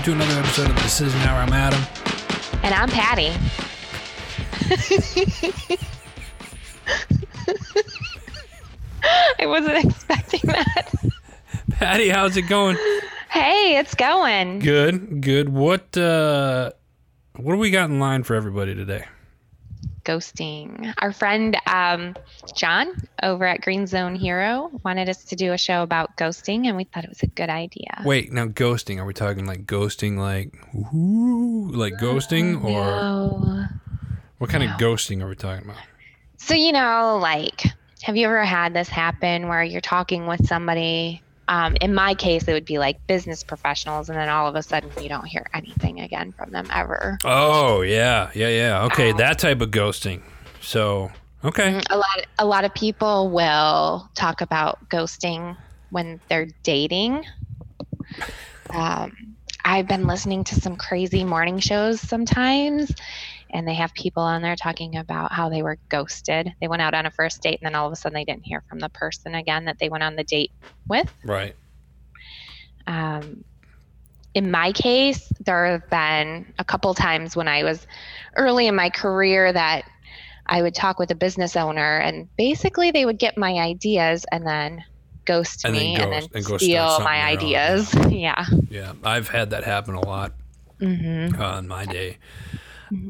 welcome to another episode of the Decision Hour. I'm Adam. And I'm Patty. I wasn't expecting that. Patty, how's it going? Hey, it's going. Good, good. What uh what do we got in line for everybody today? Ghosting. Our friend um, John over at Green Zone Hero wanted us to do a show about ghosting, and we thought it was a good idea. Wait, now ghosting. Are we talking like ghosting, like ooh, like ghosting, or No. what kind no. of ghosting are we talking about? So, you know, like, have you ever had this happen where you're talking with somebody? Um, in my case, it would be like business professionals, and then all of a sudden you don't hear anything again from them ever. Oh yeah, yeah, yeah. Okay, Oh. that type of ghosting. So okay, A lot, a lot of people will talk about ghosting when they're dating. Um, I've been listening to some crazy morning shows sometimes, and they have people on there talking about how they were ghosted. They went out on a first date, and then all of a sudden they didn't hear from the person again that they went on the date with. right. Um, in my case, there have been a couple times when I was early in my career that I would talk with a business owner, and basically they would get my ideas and then ghost And then me and then and steal my own, ideas. Yeah. Yeah, I've had that happen a lot hmm uh, in my day.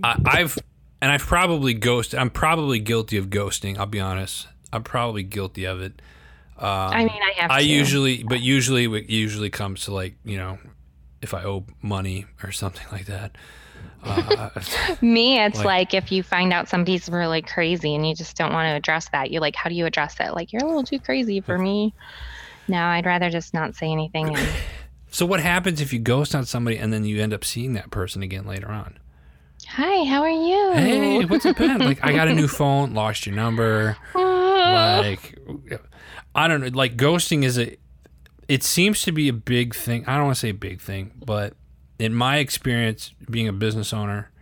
I, I've and I've probably ghosted. I'm probably guilty of ghosting. I'll be honest. I'm probably guilty of it. Um, I mean, I have. I to. usually, but usually, it usually comes to like you know, if I owe money or something like that. Uh, Me, it's like- like, if you find out somebody's really crazy and you just don't want to address that, you're like, how do you address it? Like, you're a little too crazy for me. No, I'd rather just not say anything. And, so what happens if you ghost on somebody and then you end up seeing that person again later on? Hi, how are you? Hey, what's it been? Like, I got a new phone, lost your number. like I don't know, like ghosting is a it seems to be a big thing. I don't want to say a big thing, but in my experience being a business owner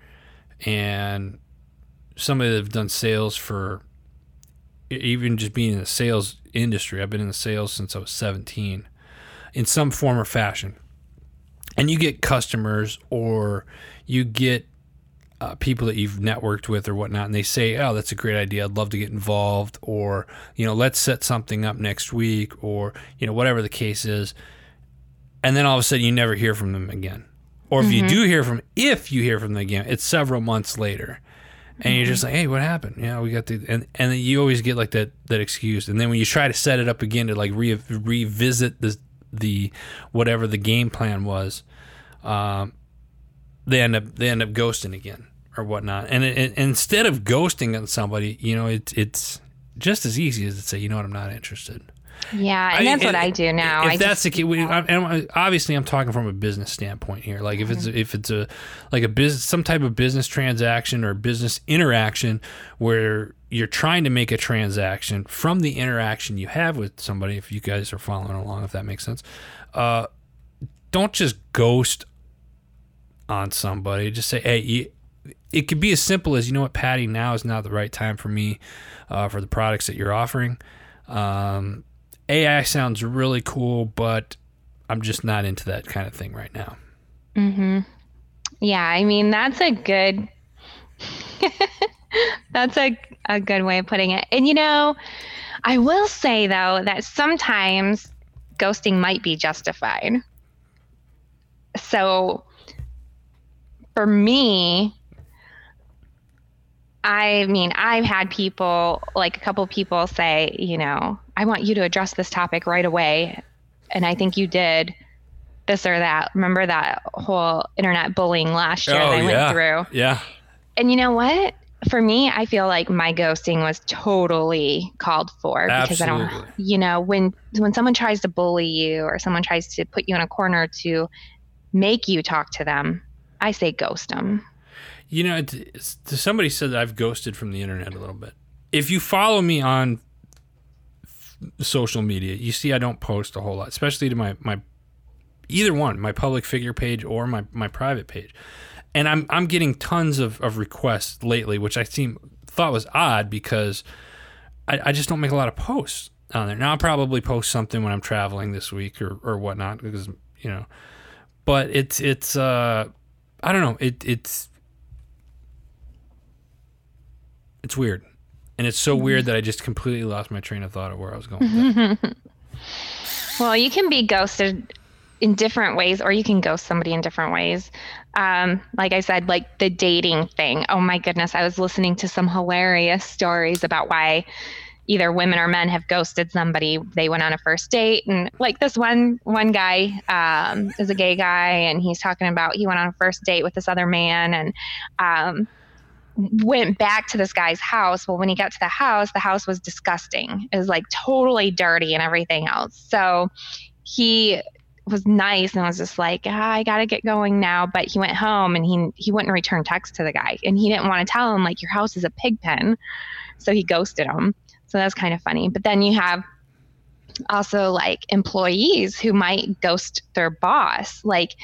and somebody that's done sales for even just being in the sales industry, I've been in the sales since I was 17 in some form or fashion. And you get customers or you get uh, people that you've networked with or whatnot, and they say, "Oh, that's a great idea. I'd love to get involved," or you know, let's set something up next week, or you know, whatever the case is. And then all of a sudden, you never hear from them again, or if you do hear from, if you hear from them again, it's several months later, and you're just like, "Hey, what happened?" Yeah, we got the, and and then you always get like that that excuse, and then when you try to set it up again to like re- revisit the the whatever the game plan was, um, they end up they end up ghosting again or whatnot. And, it, it- instead of ghosting on somebody, you know, it's it's just as easy as to say, you know what, I'm not interested. Yeah, and I- that's what I do now. If I that's just, the case, and obviously I'm talking from a business standpoint here. Like if it's Mm-hmm. if it's a like a business some type of business transaction or business interaction where you're trying to make a transaction from the interaction you have with somebody. If you guys are following along, if that makes sense, uh, don't just ghost on somebody. Just say, hey, you, it could be as simple as, you know what, Patty, now is not the right time for me uh, for the products that you're offering. Um, AI sounds really cool, but I'm just not into that kind of thing right now. hmm Yeah, I mean that's a good. that's a a good way of putting it. And you know, I will say though that sometimes ghosting might be justified. So for me, I mean, I've had people, like a couple people say, you know, I want you to address this topic right away. And I think you did this or that. Remember that whole internet bullying last year oh, that I went through? Yeah. And you know what? For me, I feel like my ghosting was totally called for because I don't, you know, when when someone tries to bully you or someone tries to put you in a corner to make you talk to them, I say ghost them. You know, it's, it's, somebody said that I've ghosted from the internet a little bit. If you follow me on f- social media, you see I don't post a whole lot, especially to my, my either one, my public figure page or my, my private page. And I'm I'm getting tons of, of requests lately, which I seem thought was odd because I, I just don't make a lot of posts on there. Now I'll probably post something when I'm traveling this week or, or whatnot because you know but it's it's uh I don't know. It it's it's weird. And it's so weird that I just completely lost my train of thought of where I was going. Well, you can be ghosted in different ways, or you can ghost somebody in different ways. Um, like I said, like the dating thing. Oh my goodness, I was listening to some hilarious stories about why either women or men have ghosted somebody. They went on a first date, and like this one one guy um, is a gay guy, and he's talking about he went on a first date with this other man, and um, went back to this guy's house. Well, when he got to the house, the house was disgusting. It was like totally dirty and everything else. So he was nice and was just like, ah, I gotta get going now. But he went home and he he wouldn't return text to the guy, and he didn't want to tell him like your house is a pig pen, so he ghosted him. So that's kind of funny. But then you have also like employees who might ghost their boss, like.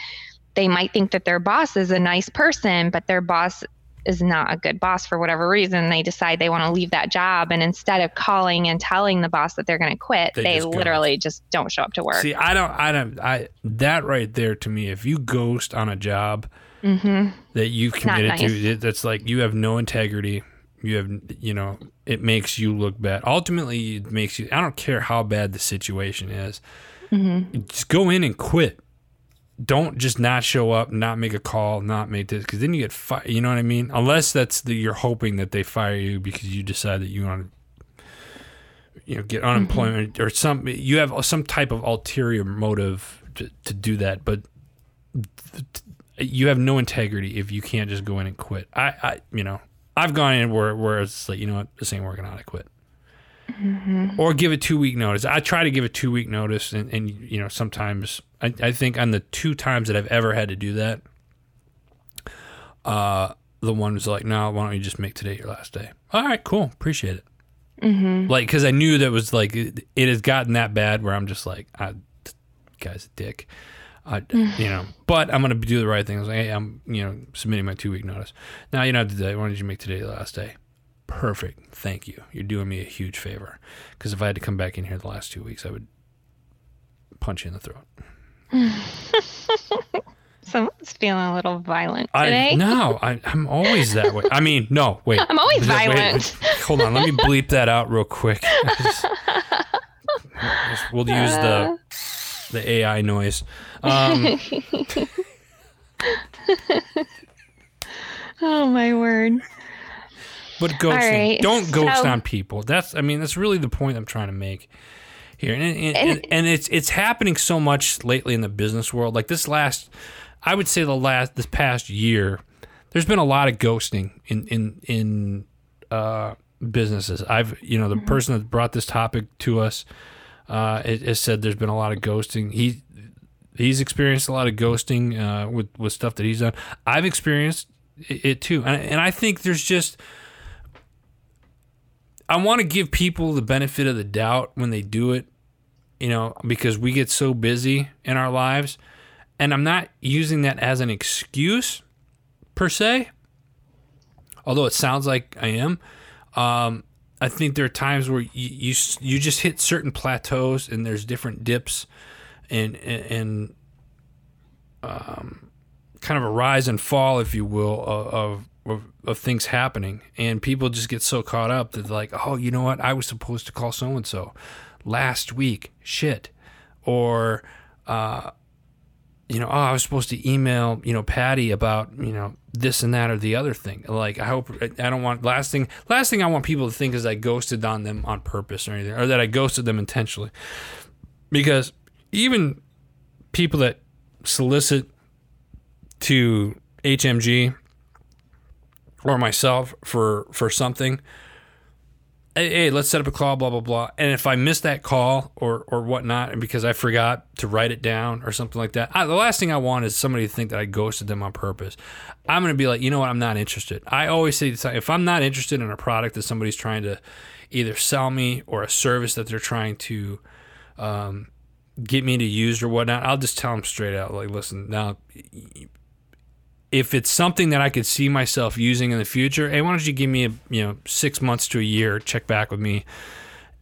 They might think that their boss is a nice person, but their boss is not a good boss for whatever reason, they decide they want to leave that job. And instead of calling and telling the boss that they're going to quit, They they, just go. literally just don't show up to work. See, I don't, I don't, I that right there to me. If you ghost on a job hmm that you've committed nice. to, that's like you have no integrity. You have, you know, it makes you look bad. Ultimately, it makes you. I don't care how bad the situation is. Just go in and quit. Don't just not show up, not make a call, not make this, because then you get fired. You know what I mean? Unless that's the you're hoping that they fire you because you decide that you want to, you know, get mm-hmm. unemployment or some. You have some type of ulterior motive to, to do that, but you have no integrity if you can't just go in and quit. I, I you know, I've gone in where where it's like, you know what, this ain't working out. I quit. Or give a two week notice. I try to give a two week notice, and, and you know sometimes I, I think on the two times that I've ever had to do that, uh, the one was like, no, why don't you just make today your last day? All right, cool, appreciate it. Mm-hmm. Like, because I knew that was like it, it has gotten that bad where I'm just like, I, guy's a dick. I, you know, but I'm gonna do the right thing. I was like, hey, I'm, you know, submitting my two week notice. Now you know have to do that. Why don't you make today the last day? Perfect. Thank you. You're doing me a huge favor. Because if I had to come back in here the last two weeks, I would punch you in the throat. Someone's feeling a little violent I today. no, I, I'm always that way. I mean, no, wait. I'm always Wait, wait, violent. wait. hold on, let me bleep that out real quick. Just- just- we'll use the the AI noise. Um, Oh my word. But ghosting, right, don't ghost so- on people. That's, I mean, that's really the point I'm trying to make here, and and, and, and it's it's happening so much lately in the business world. Like this last, I would say the last this past year, there's been a lot of ghosting in in in uh, businesses. I've you know the person that brought this topic to us uh, it, has said there's been a lot of ghosting. He he's experienced a lot of ghosting uh, with with stuff that he's done. I've experienced it, it too, and and I think there's just I want to give people the benefit of the doubt when they do it, you know, because we get so busy in our lives, and I'm not using that as an excuse per se, although it sounds like I am. Um, I think there are times where you, you you just hit certain plateaus and there's different dips and and, um, kind of a rise and fall, if you will, of, of of of things happening, and people just get so caught up that like, oh, you know what? I was supposed to call so and so last week. Shit, or uh, you know, oh, I was supposed to email, you know, Patty about, you know, this and that or the other thing. Like, I hope I don't want last thing. Last thing I want people to think is I ghosted on them on purpose or anything, or that I ghosted them intentionally, because even people that solicit to HMG or myself for for something. Hey, hey, let's set up a call, blah blah blah. And if I miss that call or or whatnot, and because I forgot to write it down or something like that, I, the last thing I want is somebody to think that I ghosted them on purpose. I'm gonna be like, you know what? I'm not interested. I always say this, if I'm not interested in a product that somebody's trying to either sell me or a service that they're trying to um, get me to use or whatnot, I'll just tell them straight out, like, listen, now if it's something that I could see myself using in the future, hey, why don't you give me a you know six months to a year, check back with me,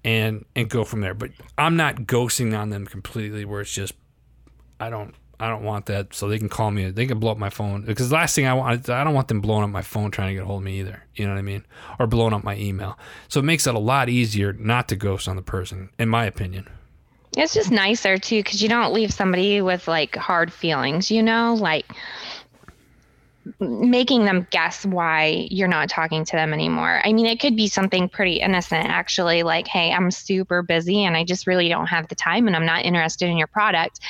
and and go from there. But I'm not ghosting on them completely, where it's just I don't I don't want that. So they can call me. They can blow up my phone because the last thing I want, I don't want them blowing up my phone trying to get a hold of me either. You know what I mean? Or blowing up my email. So it makes it a lot easier not to ghost on the person, in my opinion. It's just nicer too because you don't leave somebody with like hard feelings, you know, like making them guess why you're not talking to them anymore. I mean, it could be something pretty innocent, actually, like, hey, I'm super busy and I just really don't have the time and I'm not interested in your product.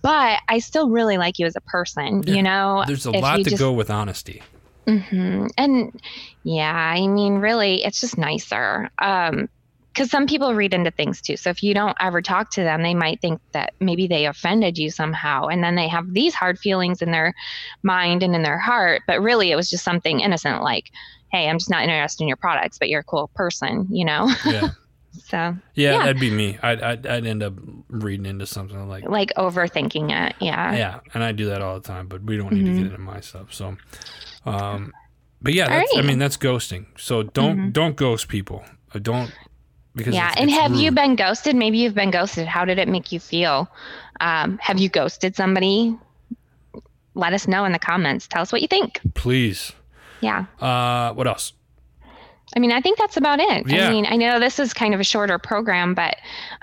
But I still really like you as a person, Yeah. you know? There's a lot to just- go with honesty. hmm And yeah, I mean, really, it's just nicer. Um, because some people read into things too. So if you don't ever talk to them, they might think that maybe they offended you somehow. And then they have these hard feelings in their mind and in their heart. But really, it was just something innocent like, hey, I'm just not interested in your products, but you're a cool person, you know? Yeah. so Yeah, Yeah. that'd be me. I'd, I'd, I'd end up reading into something like, like overthinking it. Yeah. yeah, and I do that all the time, but we don't need to Mhm. get into my stuff. So, um, but yeah, that's, I mean, that's ghosting. So don't, Mhm. don't ghost people. Uh, Don't, because yeah. it's- and it's have you been ghosted? Maybe you've been ghosted. How did it make you feel? Um, have you ghosted somebody? Let us know in the comments. Tell us what you think. Please. Yeah. Uh, what else? I mean, I think that's about it. Yeah. I mean, I know this is kind of a shorter program, but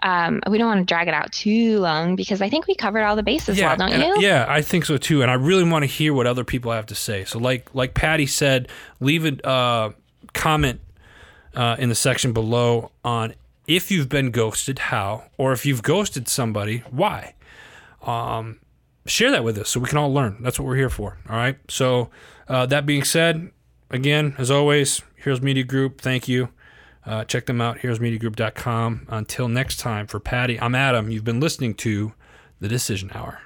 um, we don't want to drag it out too long because I think we covered all the bases yeah, well, don't you? yeah, I think so too. And I really want to hear what other people have to say. So, like, like Patty said, leave a uh, comment uh, in the section below on if you've been ghosted, how, or if you've ghosted somebody, why. Um, share that with us so we can all learn. That's what we're here for. All right. So, uh, that being said, again, as always, Heroes Media Group, thank you. Uh, check them out, heroesmediagroup.com. Until next time, for Patty, I'm Adam. You've been listening to The Decision Hour.